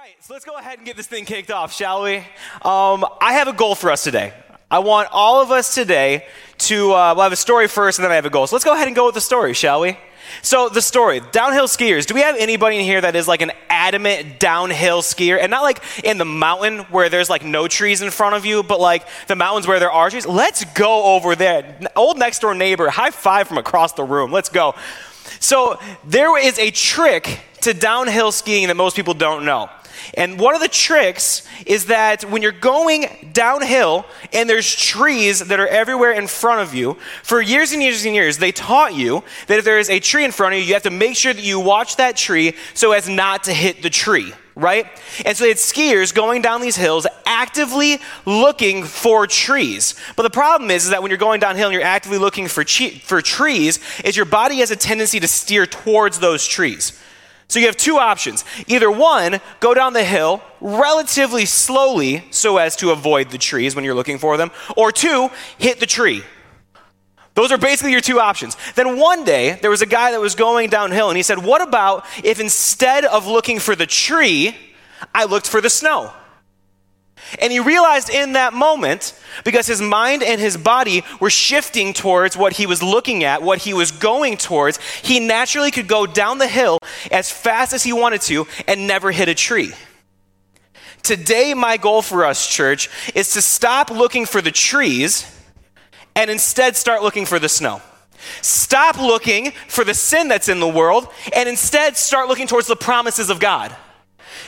right, so let's go ahead and get this thing kicked off, shall we? Um, I have a goal for us today. I want all of us today to, uh, we'll have a story first and then I have a goal. So let's go ahead and go with the story, shall we? So, the story downhill skiers. Do we have anybody in here that is like an adamant downhill skier? And not like in the mountain where there's like no trees in front of you, but like the mountains where there are trees? Let's go over there. Old next door neighbor, high five from across the room. Let's go. So, there is a trick to downhill skiing that most people don't know. And one of the tricks is that when you're going downhill and there's trees that are everywhere in front of you, for years and years and years, they taught you that if there is a tree in front of you, you have to make sure that you watch that tree so as not to hit the tree right? And so it's skiers going down these hills actively looking for trees. But the problem is, is that when you're going downhill and you're actively looking for, che- for trees, is your body has a tendency to steer towards those trees. So you have two options. Either one, go down the hill relatively slowly so as to avoid the trees when you're looking for them, or two, hit the tree. Those are basically your two options. Then one day, there was a guy that was going downhill and he said, What about if instead of looking for the tree, I looked for the snow? And he realized in that moment, because his mind and his body were shifting towards what he was looking at, what he was going towards, he naturally could go down the hill as fast as he wanted to and never hit a tree. Today, my goal for us, church, is to stop looking for the trees and instead start looking for the snow. Stop looking for the sin that's in the world and instead start looking towards the promises of God.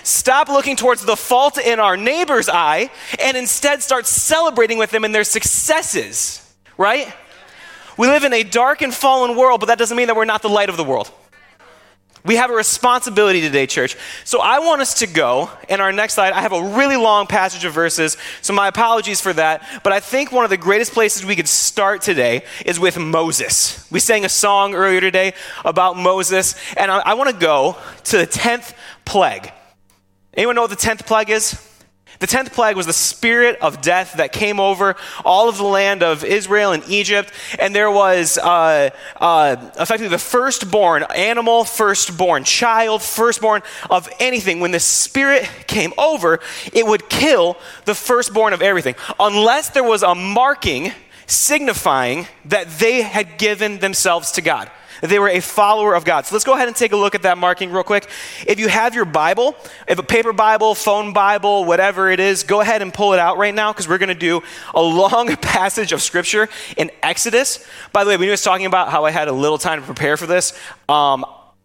Stop looking towards the fault in our neighbor's eye and instead start celebrating with them in their successes, right? We live in a dark and fallen world, but that doesn't mean that we're not the light of the world. We have a responsibility today, church. So I want us to go, in our next slide, I have a really long passage of verses, so my apologies for that. But I think one of the greatest places we could start today is with Moses. We sang a song earlier today about Moses, and I, I want to go to the 10th plague. Anyone know what the 10th plague is? The 10th plague was the spirit of death that came over all of the land of Israel and Egypt. And there was uh, uh, effectively the firstborn animal, firstborn child, firstborn of anything. When the spirit came over, it would kill the firstborn of everything, unless there was a marking signifying that they had given themselves to God they were a follower of God. So let's go ahead and take a look at that marking real quick. If you have your Bible, if a paper Bible, phone Bible, whatever it is, go ahead and pull it out right now because we're going to do a long passage of scripture in Exodus. By the way, when he was talking about how I had a little time to prepare for this, um,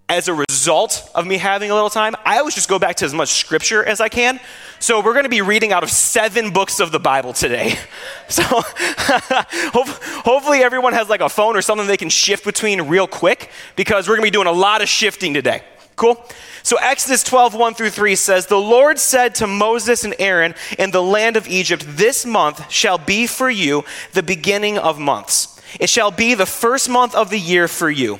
as a result of me having a little time, I always just go back to as much scripture as I can. So we're going to be reading out of seven books of the Bible today. So hopefully everyone has like a phone or something they can shift between real quick because we're going to be doing a lot of shifting today. Cool? So Exodus 12, 1 through 3 says, The Lord said to Moses and Aaron in the land of Egypt, This month shall be for you the beginning of months. It shall be the first month of the year for you.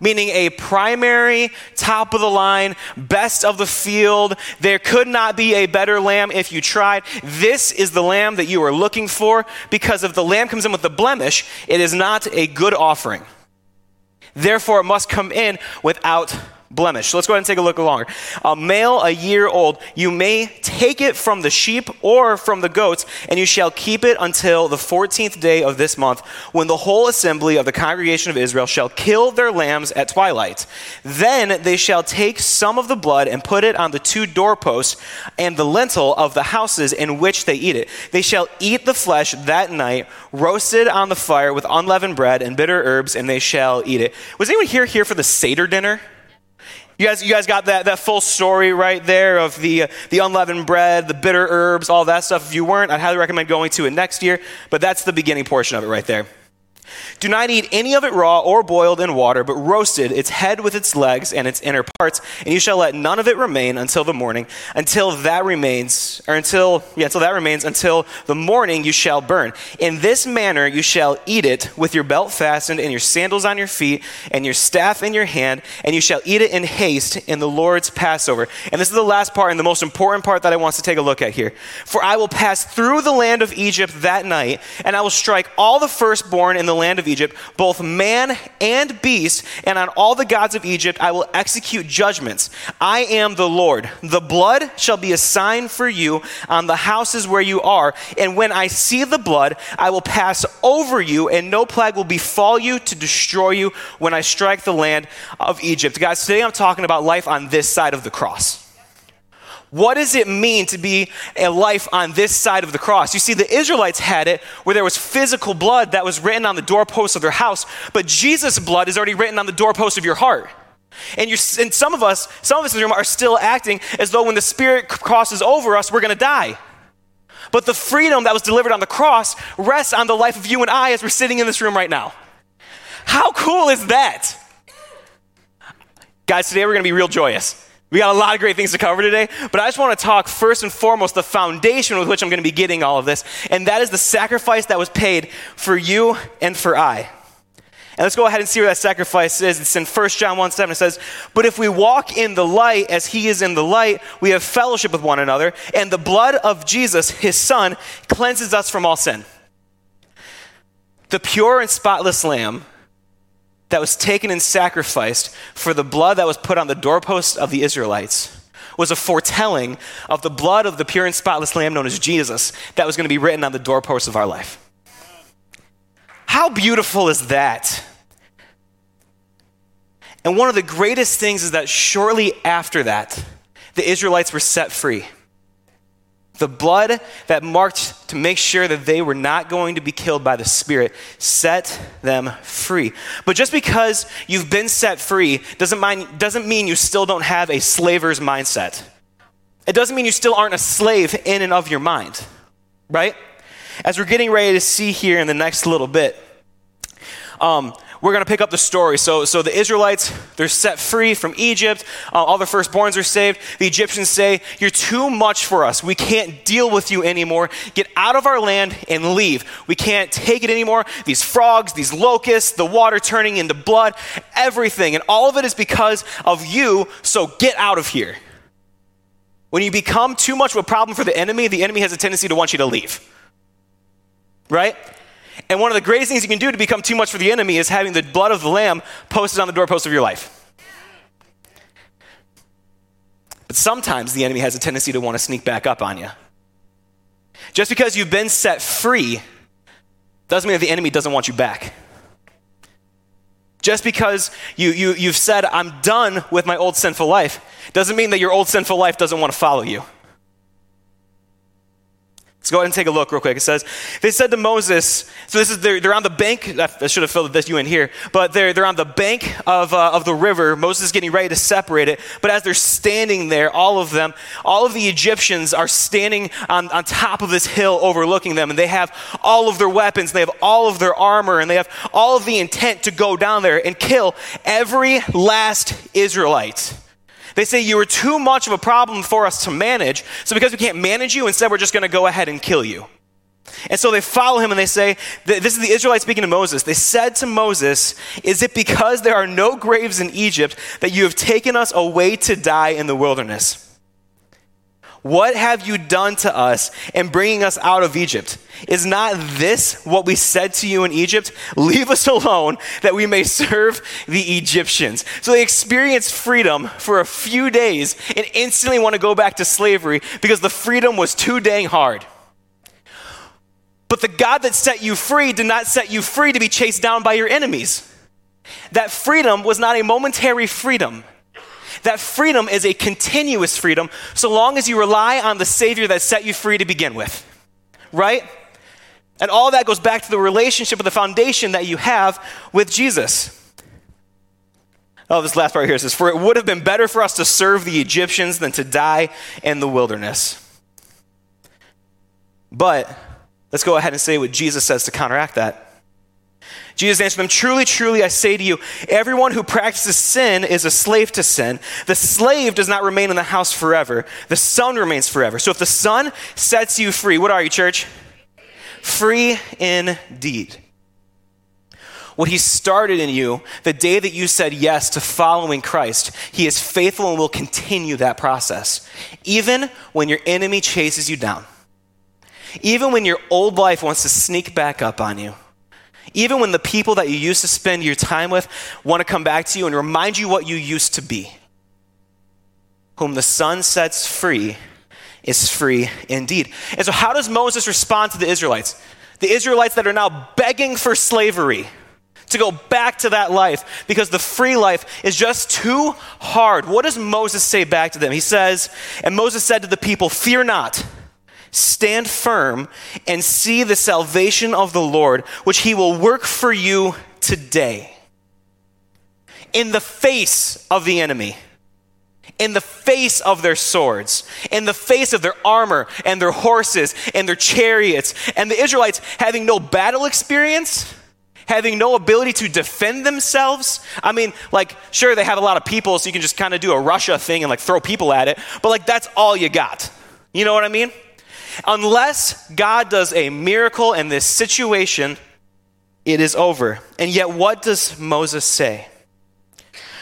meaning a primary, top of the line, best of the field. There could not be a better lamb if you tried. This is the lamb that you are looking for because if the lamb comes in with a blemish, it is not a good offering. Therefore, it must come in without blemish. So let's go ahead and take a look longer. A male, a year old, you may take it from the sheep or from the goats, and you shall keep it until the 14th day of this month, when the whole assembly of the congregation of Israel shall kill their lambs at twilight. Then they shall take some of the blood and put it on the two doorposts and the lintel of the houses in which they eat it. They shall eat the flesh that night, roasted on the fire with unleavened bread and bitter herbs, and they shall eat it. Was anyone here here for the Seder dinner? You guys, you guys got that, that full story right there of the, uh, the unleavened bread, the bitter herbs, all that stuff. If you weren't, I'd highly recommend going to it next year, but that's the beginning portion of it right there. Do not eat any of it raw or boiled in water, but roasted, its head with its legs and its inner parts, and you shall let none of it remain until the morning, until that remains, or until, yeah, until that remains, until the morning you shall burn. In this manner you shall eat it with your belt fastened and your sandals on your feet and your staff in your hand, and you shall eat it in haste in the Lord's Passover. And this is the last part and the most important part that I want to take a look at here. For I will pass through the land of Egypt that night, and I will strike all the firstborn in the land of Egypt, both man and beast, and on all the gods of Egypt I will execute judgments. I am the Lord. The blood shall be a sign for you on the houses where you are, and when I see the blood, I will pass over you, and no plague will befall you to destroy you when I strike the land of Egypt. Guys, today I'm talking about life on this side of the cross. What does it mean to be a life on this side of the cross? You see, the Israelites had it where there was physical blood that was written on the doorposts of their house, but Jesus' blood is already written on the doorpost of your heart. And, you're, and some of us, some of us in the room are still acting as though when the Spirit crosses over us, we're going to die. But the freedom that was delivered on the cross rests on the life of you and I as we're sitting in this room right now. How cool is that? Guys, today we're going to be real joyous. We got a lot of great things to cover today, but I just want to talk first and foremost the foundation with which I'm going to be getting all of this, and that is the sacrifice that was paid for you and for I. And let's go ahead and see where that sacrifice is. It's in 1 John 1 7. It says, But if we walk in the light as he is in the light, we have fellowship with one another, and the blood of Jesus, his son, cleanses us from all sin. The pure and spotless lamb that was taken and sacrificed for the blood that was put on the doorpost of the Israelites was a foretelling of the blood of the pure and spotless lamb known as Jesus that was going to be written on the doorpost of our life. How beautiful is that? And one of the greatest things is that shortly after that, the Israelites were set free. The blood that marked to make sure that they were not going to be killed by the Spirit set them free. But just because you've been set free doesn't, mind, doesn't mean you still don't have a slaver's mindset. It doesn't mean you still aren't a slave in and of your mind, right? As we're getting ready to see here in the next little bit, um, we're going to pick up the story. So, so the Israelites, they're set free from Egypt. Uh, all their firstborns are saved. The Egyptians say, You're too much for us. We can't deal with you anymore. Get out of our land and leave. We can't take it anymore. These frogs, these locusts, the water turning into blood, everything. And all of it is because of you, so get out of here. When you become too much of a problem for the enemy, the enemy has a tendency to want you to leave. Right? And one of the greatest things you can do to become too much for the enemy is having the blood of the lamb posted on the doorpost of your life. But sometimes the enemy has a tendency to want to sneak back up on you. Just because you've been set free doesn't mean that the enemy doesn't want you back. Just because you, you, you've said, I'm done with my old sinful life, doesn't mean that your old sinful life doesn't want to follow you. Let's go ahead and take a look real quick. It says, They said to Moses, so this is, they're, they're on the bank, I should have filled this you in here, but they're, they're on the bank of, uh, of the river. Moses is getting ready to separate it. But as they're standing there, all of them, all of the Egyptians are standing on, on top of this hill overlooking them, and they have all of their weapons, they have all of their armor, and they have all of the intent to go down there and kill every last Israelite. They say you are too much of a problem for us to manage. So because we can't manage you, instead we're just going to go ahead and kill you. And so they follow him and they say, This is the Israelites speaking to Moses. They said to Moses, Is it because there are no graves in Egypt that you have taken us away to die in the wilderness? What have you done to us in bringing us out of Egypt? Is not this what we said to you in Egypt? Leave us alone that we may serve the Egyptians. So they experienced freedom for a few days and instantly want to go back to slavery because the freedom was too dang hard. But the God that set you free did not set you free to be chased down by your enemies. That freedom was not a momentary freedom. That freedom is a continuous freedom so long as you rely on the Savior that set you free to begin with. Right? And all that goes back to the relationship of the foundation that you have with Jesus. Oh, this last part here says, For it would have been better for us to serve the Egyptians than to die in the wilderness. But let's go ahead and say what Jesus says to counteract that. Jesus answered them, Truly, truly, I say to you, everyone who practices sin is a slave to sin. The slave does not remain in the house forever, the son remains forever. So if the son sets you free, what are you, church? Free indeed. What he started in you, the day that you said yes to following Christ, he is faithful and will continue that process. Even when your enemy chases you down, even when your old life wants to sneak back up on you even when the people that you used to spend your time with want to come back to you and remind you what you used to be. Whom the son sets free is free indeed. And so, how does Moses respond to the Israelites? The Israelites that are now begging for slavery to go back to that life because the free life is just too hard. What does Moses say back to them? He says, And Moses said to the people, Fear not. Stand firm and see the salvation of the Lord, which he will work for you today. In the face of the enemy, in the face of their swords, in the face of their armor and their horses and their chariots, and the Israelites having no battle experience, having no ability to defend themselves. I mean, like, sure, they have a lot of people, so you can just kind of do a Russia thing and like throw people at it, but like, that's all you got. You know what I mean? Unless God does a miracle in this situation, it is over. And yet, what does Moses say?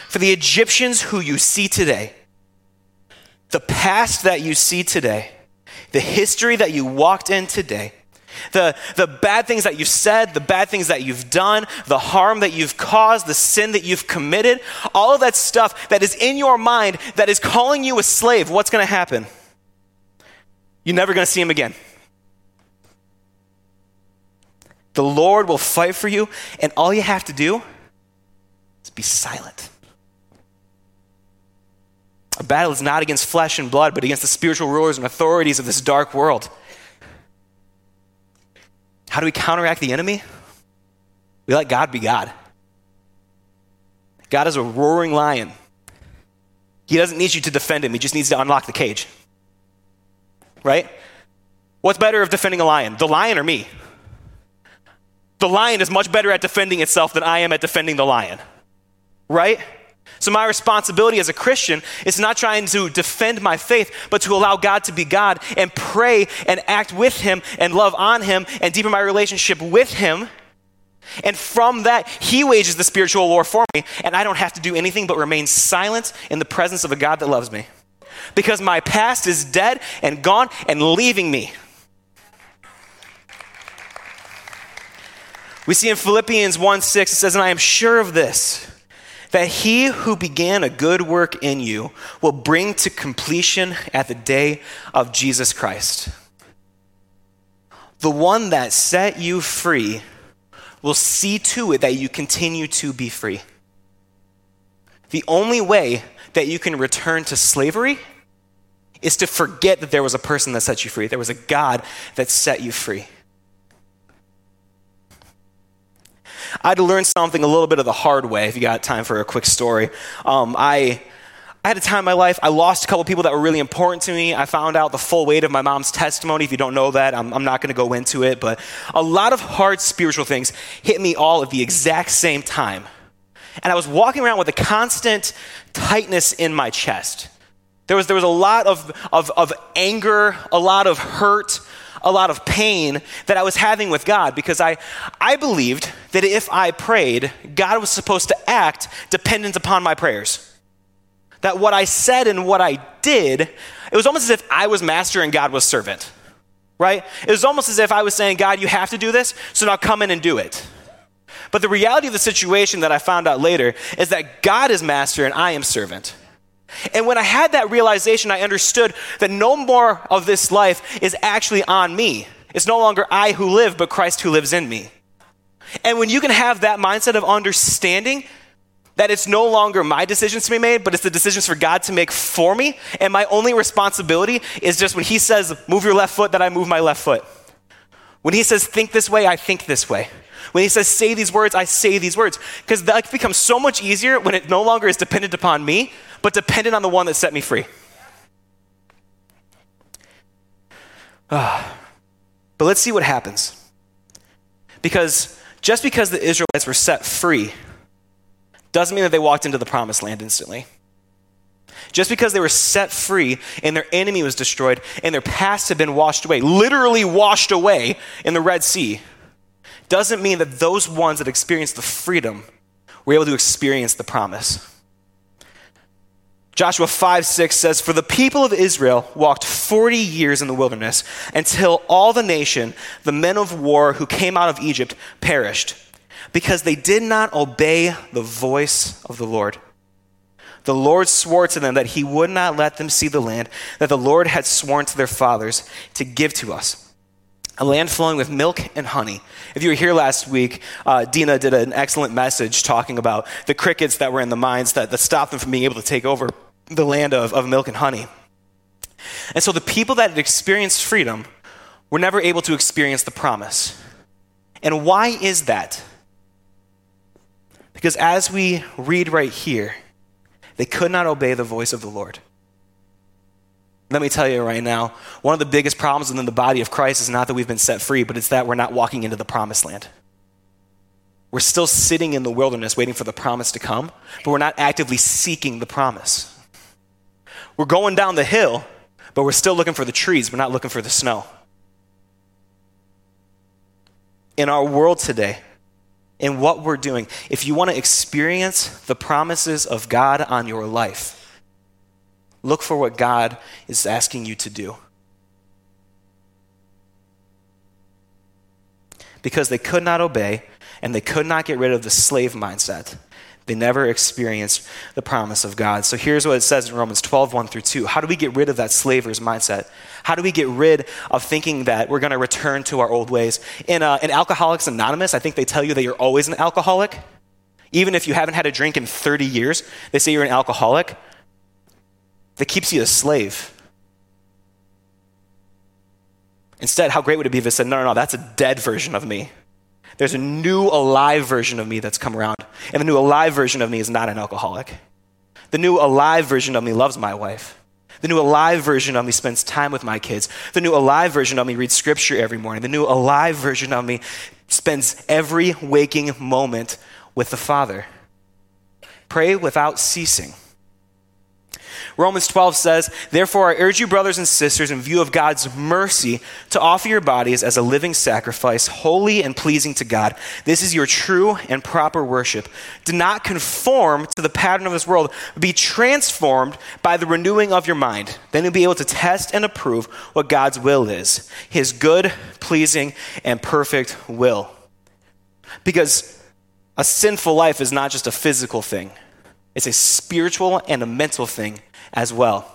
For the Egyptians who you see today, the past that you see today, the history that you walked in today, the, the bad things that you've said, the bad things that you've done, the harm that you've caused, the sin that you've committed, all of that stuff that is in your mind that is calling you a slave, what's going to happen? You're never going to see him again. The Lord will fight for you, and all you have to do is be silent. Our battle is not against flesh and blood, but against the spiritual rulers and authorities of this dark world. How do we counteract the enemy? We let God be God. God is a roaring lion. He doesn't need you to defend him, he just needs to unlock the cage right? What's better of defending a lion, the lion or me? The lion is much better at defending itself than I am at defending the lion, right? So, my responsibility as a Christian is not trying to defend my faith, but to allow God to be God and pray and act with Him and love on Him and deepen my relationship with Him. And from that, He wages the spiritual war for me, and I don't have to do anything but remain silent in the presence of a God that loves me because my past is dead and gone and leaving me. We see in Philippians 1 6, it says, And I am sure of this, that he who began a good work in you will bring to completion at the day of Jesus Christ. The one that set you free will see to it that you continue to be free. The only way that you can return to slavery is to forget that there was a person that set you free. There was a God that set you free. I had to learn something a little bit of the hard way, if you got time for a quick story. Um, I, I had a time in my life, I lost a couple people that were really important to me. I found out the full weight of my mom's testimony. If you don't know that, I'm, I'm not going to go into it, but a lot of hard spiritual things hit me all at the exact same time. And I was walking around with a constant tightness in my chest. There was, there was a lot of, of, of anger, a lot of hurt, a lot of pain that I was having with God because I, I believed that if I prayed, God was supposed to act dependent upon my prayers. That what I said and what I did, it was almost as if I was master and God was servant, right? It was almost as if I was saying, God, you have to do this, so now come in and do it. But the reality of the situation that I found out later is that God is master and I am servant. And when I had that realization, I understood that no more of this life is actually on me. It's no longer I who live, but Christ who lives in me. And when you can have that mindset of understanding that it's no longer my decisions to be made, but it's the decisions for God to make for me, and my only responsibility is just when He says, move your left foot, that I move my left foot. When He says, think this way, I think this way. When He says, say these words, I say these words. Because that becomes so much easier when it no longer is dependent upon me, but dependent on the one that set me free. Uh, but let's see what happens. Because Just because the Israelites were set free doesn't mean that they walked into the promised land instantly. Just because they were set free and their enemy was destroyed and their past had been washed away, literally washed away in the Red Sea, doesn't mean that those ones that experienced the freedom were able to experience the promise. Joshua 5 6 says, For the people of Israel walked 40 years in the wilderness until all the nation, the men of war who came out of Egypt, perished, because they did not obey the voice of the Lord. The Lord swore to them that he would not let them see the land that the Lord had sworn to their fathers to give to us a land flowing with milk and honey. If you were here last week, uh, Dina did an excellent message talking about the crickets that were in the mines that, that stopped them from being able to take over the land of, of milk and honey. And so the people that had experienced freedom were never able to experience the promise. And why is that? Because as we read right here, they could not obey the voice of the Lord. Let me tell you right now, one of the biggest problems within the body of Christ is not that we've been set free, but it's that we're not walking into the promised land. We're still sitting in the wilderness waiting for the promise to come, but we're not actively seeking the promise. We're going down the hill, but we're still looking for the trees. We're not looking for the snow. In our world today, in what we're doing, if you want to experience the promises of God on your life, look for what God is asking you to do. Because they could not obey and they could not get rid of the slave mindset. They never experienced the promise of God. So here's what it says in Romans 12, 1 through 2. How do we get rid of that slaver's mindset? How do we get rid of thinking that we're going to return to our old ways? In, uh, in Alcoholics Anonymous, I think they tell you that you're always an alcoholic. Even if you haven't had a drink in 30 years, they say you're an alcoholic. That keeps you a slave. Instead, how great would it be if it said, no, no, no, that's a dead version of me. There's a new alive version of me that's come around. And the new alive version of me is not an alcoholic. The new alive version of me loves my wife. The new alive version of me spends time with my kids. The new alive version of me reads scripture every morning. The new alive version of me spends every waking moment with the Father. Pray without ceasing. Romans 12 says, Therefore, I urge you, brothers and sisters, in view of God's mercy, to offer your bodies as a living sacrifice, holy and pleasing to God. This is your true and proper worship. Do not conform to the pattern of this world, be transformed by the renewing of your mind. Then you'll be able to test and approve what God's will is his good, pleasing, and perfect will. Because a sinful life is not just a physical thing. It's a spiritual and a mental thing as well.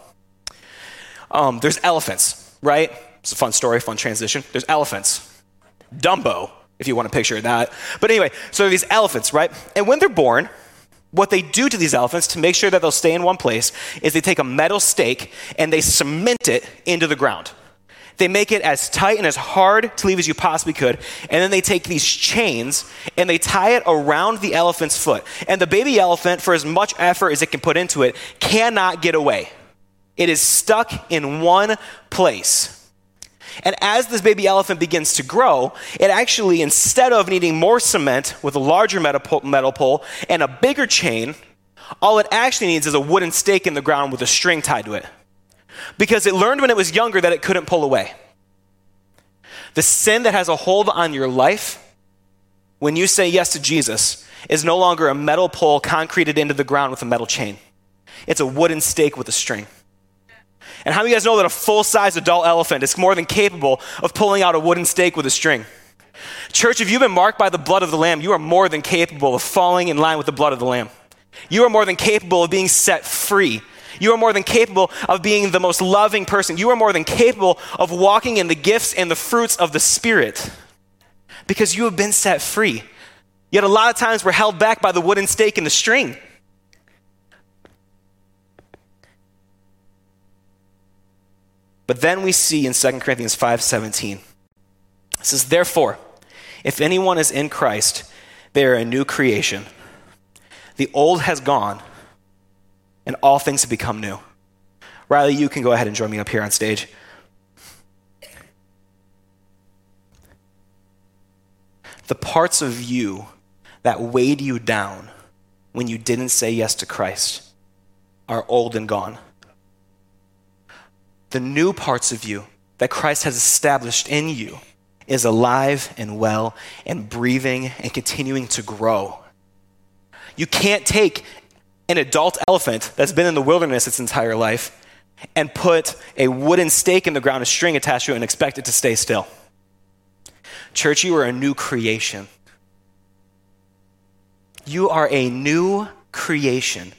Um, there's elephants, right? It's a fun story, fun transition. There's elephants. Dumbo, if you want to picture that. But anyway, so these elephants, right? And when they're born, what they do to these elephants to make sure that they'll stay in one place is they take a metal stake and they cement it into the ground. They make it as tight and as hard to leave as you possibly could. And then they take these chains and they tie it around the elephant's foot. And the baby elephant, for as much effort as it can put into it, cannot get away. It is stuck in one place. And as this baby elephant begins to grow, it actually, instead of needing more cement with a larger metal pole and a bigger chain, all it actually needs is a wooden stake in the ground with a string tied to it because it learned when it was younger that it couldn't pull away. The sin that has a hold on your life when you say yes to Jesus is no longer a metal pole concreted into the ground with a metal chain. It's a wooden stake with a string. And how do you guys know that a full size adult elephant is more than capable of pulling out a wooden stake with a string? Church, if you've been marked by the blood of the Lamb, you are more than capable of falling in line with the blood of the Lamb. You are more than capable of being set free you are more than capable of being the most loving person. You are more than capable of walking in the gifts and the fruits of the Spirit because you have been set free. Yet a lot of times we're held back by the wooden stake and the string. But then we see in 2 Corinthians 5:17. It says, "Therefore, if anyone is in Christ, they are a new creation. The old has gone, and all things have become new. Riley, you can go ahead and join me up here on stage. the parts of you that weighed you down when you didn't say yes to Christ are old and gone. The new parts of you that Christ has established in you is alive and well and breathing and continuing to grow. You can't take an adult elephant that's been in the wilderness its entire life and put a wooden stake in the ground, a string attached to it, and expect it to stay still. Church, you are a new creation. You are a new creation.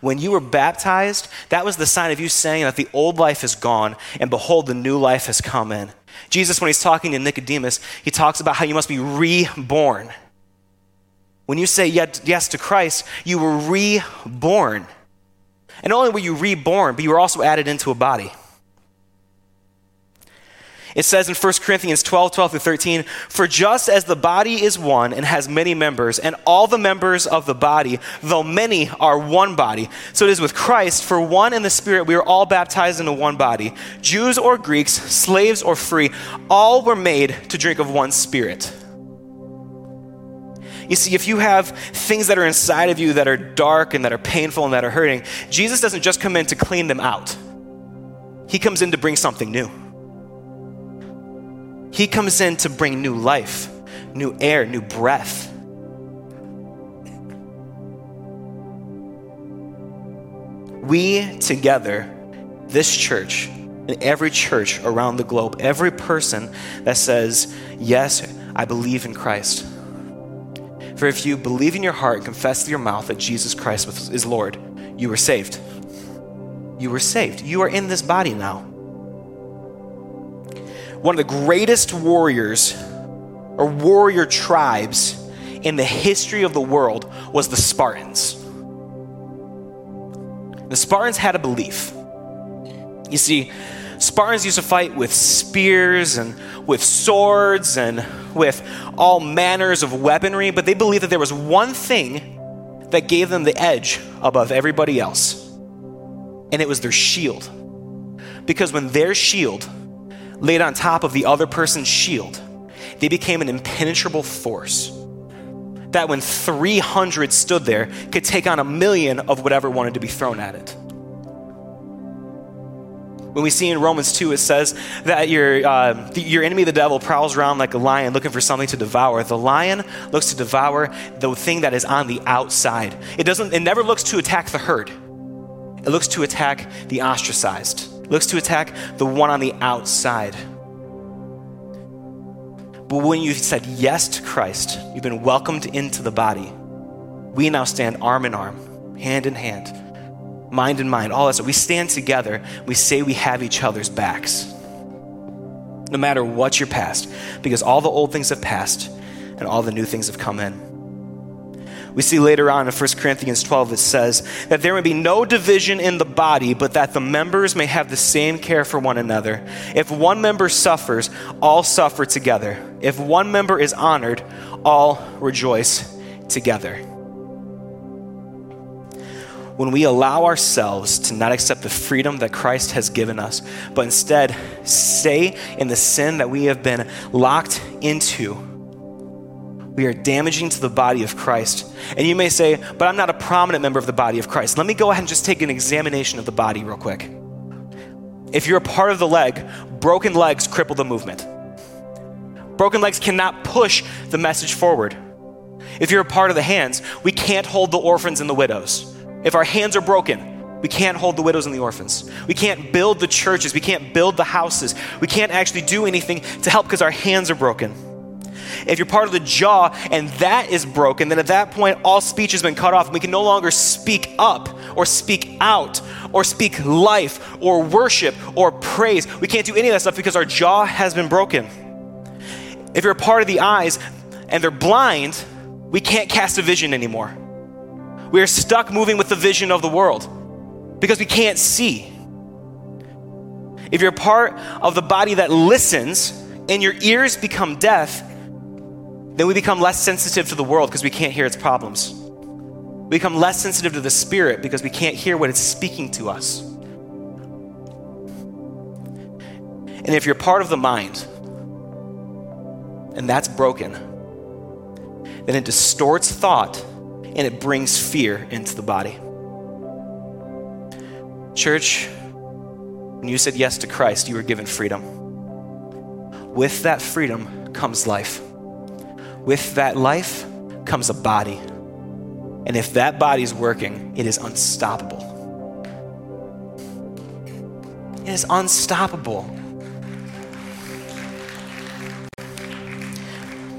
When you were baptized, that was the sign of you saying that the old life is gone, and behold, the new life has come in. Jesus, when he's talking to Nicodemus, he talks about how you must be reborn. When you say yes to Christ, you were reborn. And not only were you reborn, but you were also added into a body. It says in 1 Corinthians 12, 12 through 13, For just as the body is one and has many members, and all the members of the body, though many, are one body, so it is with Christ, for one in the Spirit we are all baptized into one body. Jews or Greeks, slaves or free, all were made to drink of one Spirit. You see, if you have things that are inside of you that are dark and that are painful and that are hurting, Jesus doesn't just come in to clean them out, He comes in to bring something new. He comes in to bring new life, new air, new breath. We together, this church, and every church around the globe, every person that says, Yes, I believe in Christ. For if you believe in your heart and confess with your mouth that Jesus Christ is Lord, you are saved. You were saved. You are in this body now one of the greatest warriors or warrior tribes in the history of the world was the Spartans. The Spartans had a belief. You see, Spartans used to fight with spears and with swords and with all manners of weaponry, but they believed that there was one thing that gave them the edge above everybody else, and it was their shield. Because when their shield laid on top of the other person's shield, they became an impenetrable force. That when 300 stood there, could take on a million of whatever wanted to be thrown at it. When we see in Romans 2, it says that your, uh, the, your enemy, the devil, prowls around like a lion looking for something to devour. The lion looks to devour the thing that is on the outside. It, doesn't, it never looks to attack the herd, it looks to attack the ostracized looks to attack the one on the outside. But when you said yes to Christ, you've been welcomed into the body. We now stand arm in arm, hand in hand, mind in mind, all that. We stand together. We say we have each other's backs. No matter what your past, because all the old things have passed and all the new things have come in. We see later on in 1 Corinthians 12, it says that there may be no division in the body, but that the members may have the same care for one another. If one member suffers, all suffer together. If one member is honored, all rejoice together. When we allow ourselves to not accept the freedom that Christ has given us, but instead stay in the sin that we have been locked into, we are damaging to the body of Christ. And you may say, but I'm not a prominent member of the body of Christ. Let me go ahead and just take an examination of the body real quick. If you're a part of the leg, broken legs cripple the movement. Broken legs cannot push the message forward. If you're a part of the hands, we can't hold the orphans and the widows. If our hands are broken, we can't hold the widows and the orphans. We can't build the churches. We can't build the houses. We can't actually do anything to help because our hands are broken. If you're part of the jaw and that is broken, then at that point, all speech has been cut off. We can no longer speak up or speak out or speak life or worship or praise. We can't do any of that stuff because our jaw has been broken. If you're a part of the eyes and they're blind, we can't cast a vision anymore. We are stuck moving with the vision of the world because we can't see. If you're part of the body that listens and your ears become deaf, then we become less sensitive to the world because we can't hear its problems. We become less sensitive to the Spirit because we can't hear what it's speaking to us. And if you're part of the mind, and that's broken, then it distorts thought and it brings fear into the body. Church, when you said yes to Christ, you were given freedom. With that freedom comes life. With that life comes a body. And if that body's working, it is unstoppable. It is unstoppable.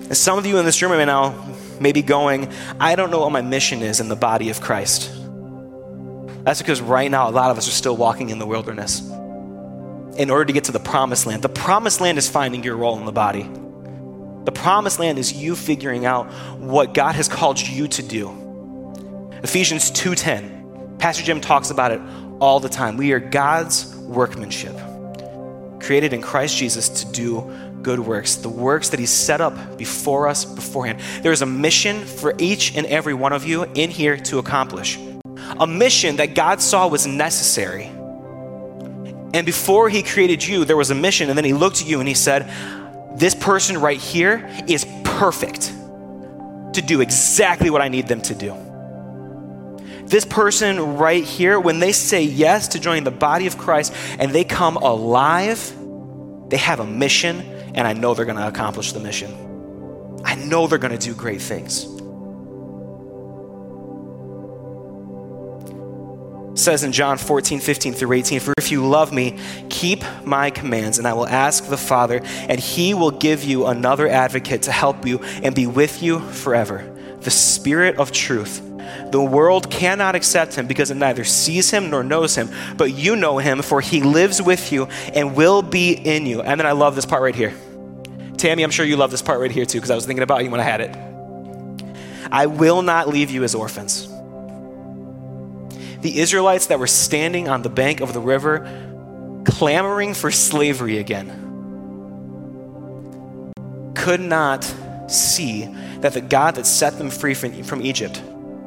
And some of you in this room right now may be going, I don't know what my mission is in the body of Christ. That's because right now a lot of us are still walking in the wilderness in order to get to the promised land. The promised land is finding your role in the body. The promised land is you figuring out what God has called you to do. Ephesians 2:10. Pastor Jim talks about it all the time. We are God's workmanship, created in Christ Jesus to do good works, the works that He's set up before us beforehand. There is a mission for each and every one of you in here to accomplish. A mission that God saw was necessary. And before He created you, there was a mission, and then He looked at you and He said, This person right here is perfect to do exactly what I need them to do. This person right here, when they say yes to joining the body of Christ and they come alive, they have a mission and I know they're going to accomplish the mission. I know they're going to do great things. It says in John 14, 15 through 18, For if you love me, keep my commands, and I will ask the Father, and he will give you another advocate to help you and be with you forever the Spirit of truth. The world cannot accept him because it neither sees him nor knows him, but you know him, for he lives with you and will be in you. And then I love this part right here. Tammy, I'm sure you love this part right here too, because I was thinking about you when I had it. I will not leave you as orphans. The Israelites that were standing on the bank of the river, clamoring for slavery again, could not see that the God that set them free from, from Egypt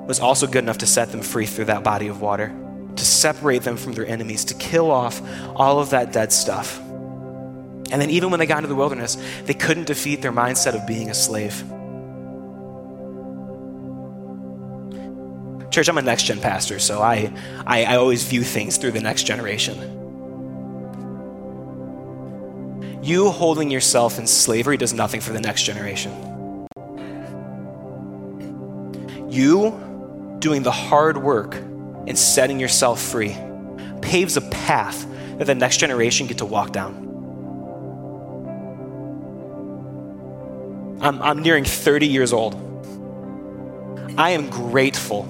was also good enough to set them free through that body of water, to separate them from their enemies, to kill off all of that dead stuff. And then, even when they got into the wilderness, they couldn't defeat their mindset of being a slave. Church, I'm a next gen pastor, so I, I, I always view things through the next generation. You holding yourself in slavery does nothing for the next generation. You doing the hard work and setting yourself free paves a path that the next generation get to walk down. I'm, I'm nearing 30 years old. I am grateful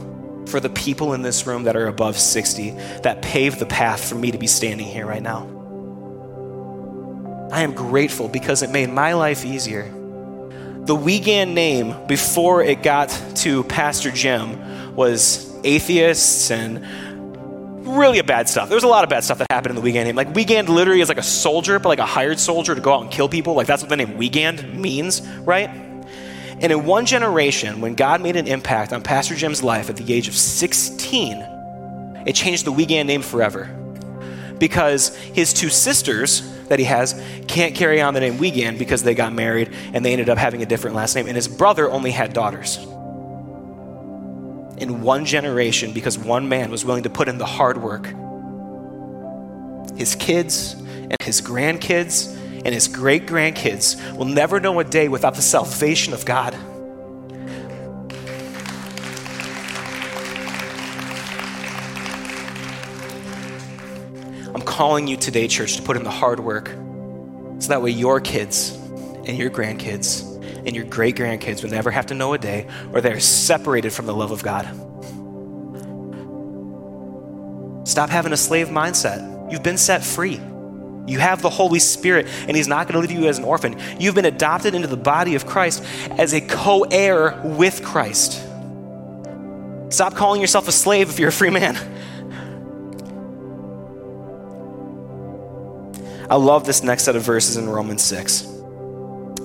for the people in this room that are above 60 that paved the path for me to be standing here right now. I am grateful because it made my life easier. The Wiegand name, before it got to Pastor Jim, was atheists and really a bad stuff. There was a lot of bad stuff that happened in the Wiegand name. Like Wiegand literally is like a soldier, but like a hired soldier to go out and kill people. Like that's what the name Wiegand means, right? And in one generation, when God made an impact on Pastor Jim's life at the age of 16, it changed the Wiegand name forever. Because his two sisters that he has can't carry on the name Wiegand because they got married and they ended up having a different last name. And his brother only had daughters in one generation because one man was willing to put in the hard work. His kids and his grandkids and his great grandkids will never know a day without the salvation of God. I'm calling you today, church, to put in the hard work so that way your kids and your grandkids and your great grandkids will never have to know a day where they're separated from the love of God. Stop having a slave mindset. You've been set free. You have the Holy Spirit, and He's not going to leave you as an orphan. You've been adopted into the body of Christ as a co heir with Christ. Stop calling yourself a slave if you're a free man. I love this next set of verses in Romans 6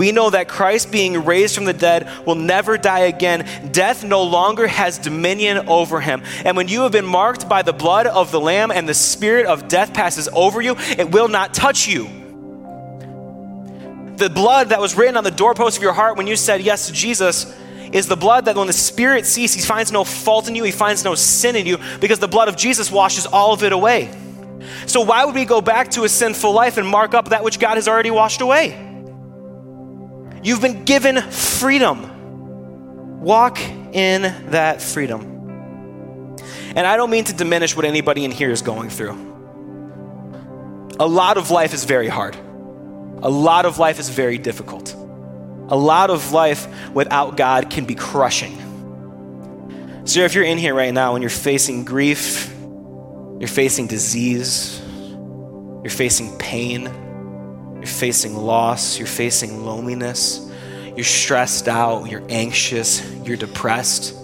We know that Christ, being raised from the dead, will never die again. Death no longer has dominion over him. And when you have been marked by the blood of the Lamb and the spirit of death passes over you, it will not touch you. The blood that was written on the doorpost of your heart when you said yes to Jesus is the blood that when the Spirit sees, he finds no fault in you, he finds no sin in you, because the blood of Jesus washes all of it away. So, why would we go back to a sinful life and mark up that which God has already washed away? You've been given freedom. Walk in that freedom. And I don't mean to diminish what anybody in here is going through. A lot of life is very hard. A lot of life is very difficult. A lot of life without God can be crushing. So, if you're in here right now and you're facing grief, you're facing disease, you're facing pain, you're facing loss, you're facing loneliness, you're stressed out, you're anxious, you're depressed,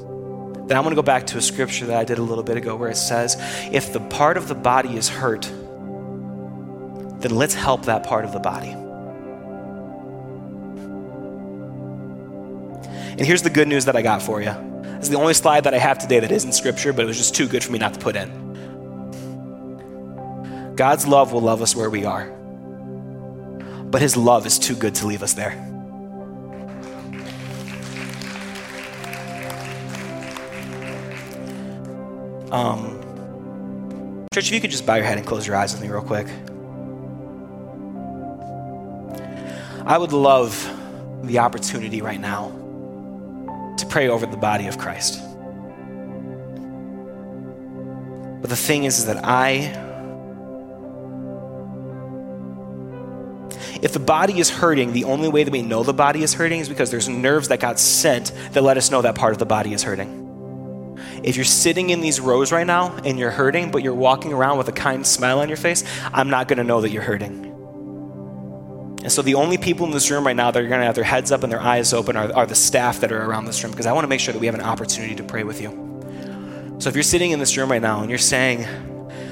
then I'm going to go back to a scripture that I did a little bit ago where it says, if the part of the body is hurt, then let's help that part of the body. And here's the good news that I got for you. Is the only slide that I have today that isn't scripture, but it was just too good for me not to put in. God's love will love us where we are but his love is too good to leave us there. Um, church, if you could just bow your head and close your eyes with me, real quick. I would love the opportunity right now to pray over the body of Christ. But the thing is, is that I If the body is hurting, the only way that we know the body is hurting is because there's nerves that got sent that let us know that part of the body is hurting. If you're sitting in these rows right now and you're hurting, but you're walking around with a kind smile on your face, I'm not going to know that you're hurting. And so the only people in this room right now that are going to have their heads up and their eyes open are, are the staff that are around this room because I want to make sure that we have an opportunity to pray with you. So if you're sitting in this room right now and you're saying,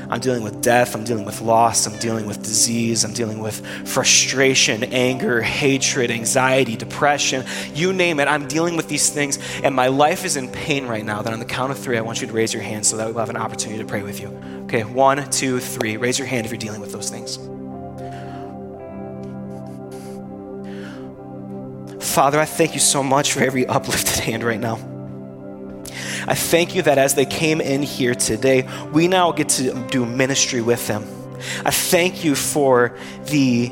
I'm dealing with death, I'm dealing with loss, I'm dealing with disease, I'm dealing with frustration, anger, hatred, anxiety, depression, you name it. I'm dealing with these things, and my life is in pain right now. Then, on the count of three, I want you to raise your hand so that we'll have an opportunity to pray with you. Okay, one, two, three. Raise your hand if you're dealing with those things. Father, I thank you so much for every uplifted hand right now. I thank you that as they came in here today, we now get to do ministry with them. I thank you for the,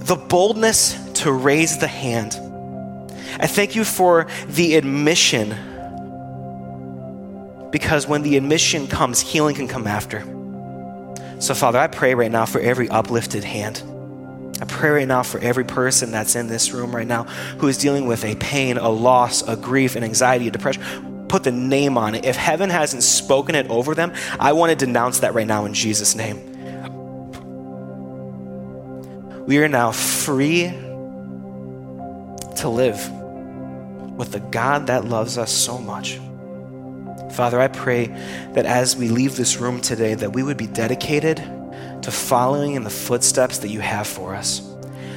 the boldness to raise the hand. I thank you for the admission because when the admission comes, healing can come after. So, Father, I pray right now for every uplifted hand. I pray right now for every person that's in this room right now who is dealing with a pain, a loss, a grief, an anxiety, a depression put the name on it. If heaven hasn't spoken it over them, I want to denounce that right now in Jesus' name. We are now free to live with the God that loves us so much. Father, I pray that as we leave this room today, that we would be dedicated to following in the footsteps that you have for us.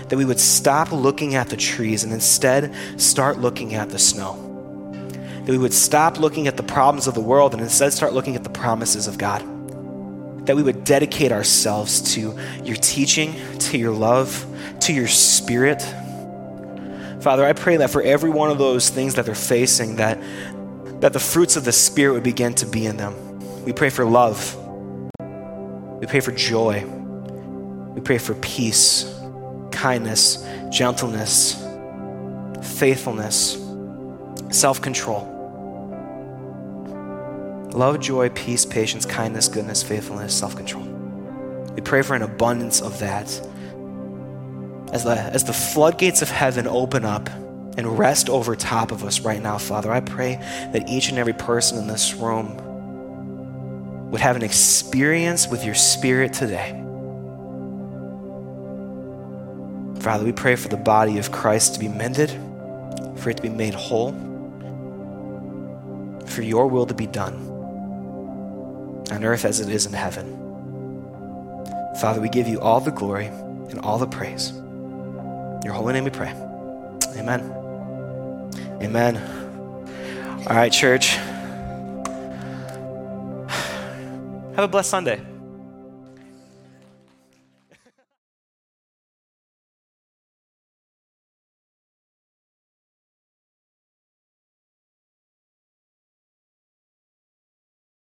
That we would stop looking at the trees and instead start looking at the snow that we would stop looking at the problems of the world and instead start looking at the promises of God. That we would dedicate ourselves to your teaching, to your love, to your spirit. Father, I pray that for every one of those things that they're facing, that, that the fruits of the Spirit would begin to be in them. We pray for love. We pray for joy. We pray for peace, kindness, gentleness, faithfulness, self control. Love, joy, peace, patience, kindness, goodness, faithfulness, self control. We pray for an abundance of that. As the, as the floodgates of heaven open up and rest over top of us right now, Father, I pray that each and every person in this room would have an experience with your Spirit today. Father, we pray for the body of Christ to be mended, for it to be made whole for your will to be done on earth as it is in heaven. Father, we give you all the glory and all the praise. In your holy name we pray. Amen. Amen. All right, church. Have a blessed Sunday.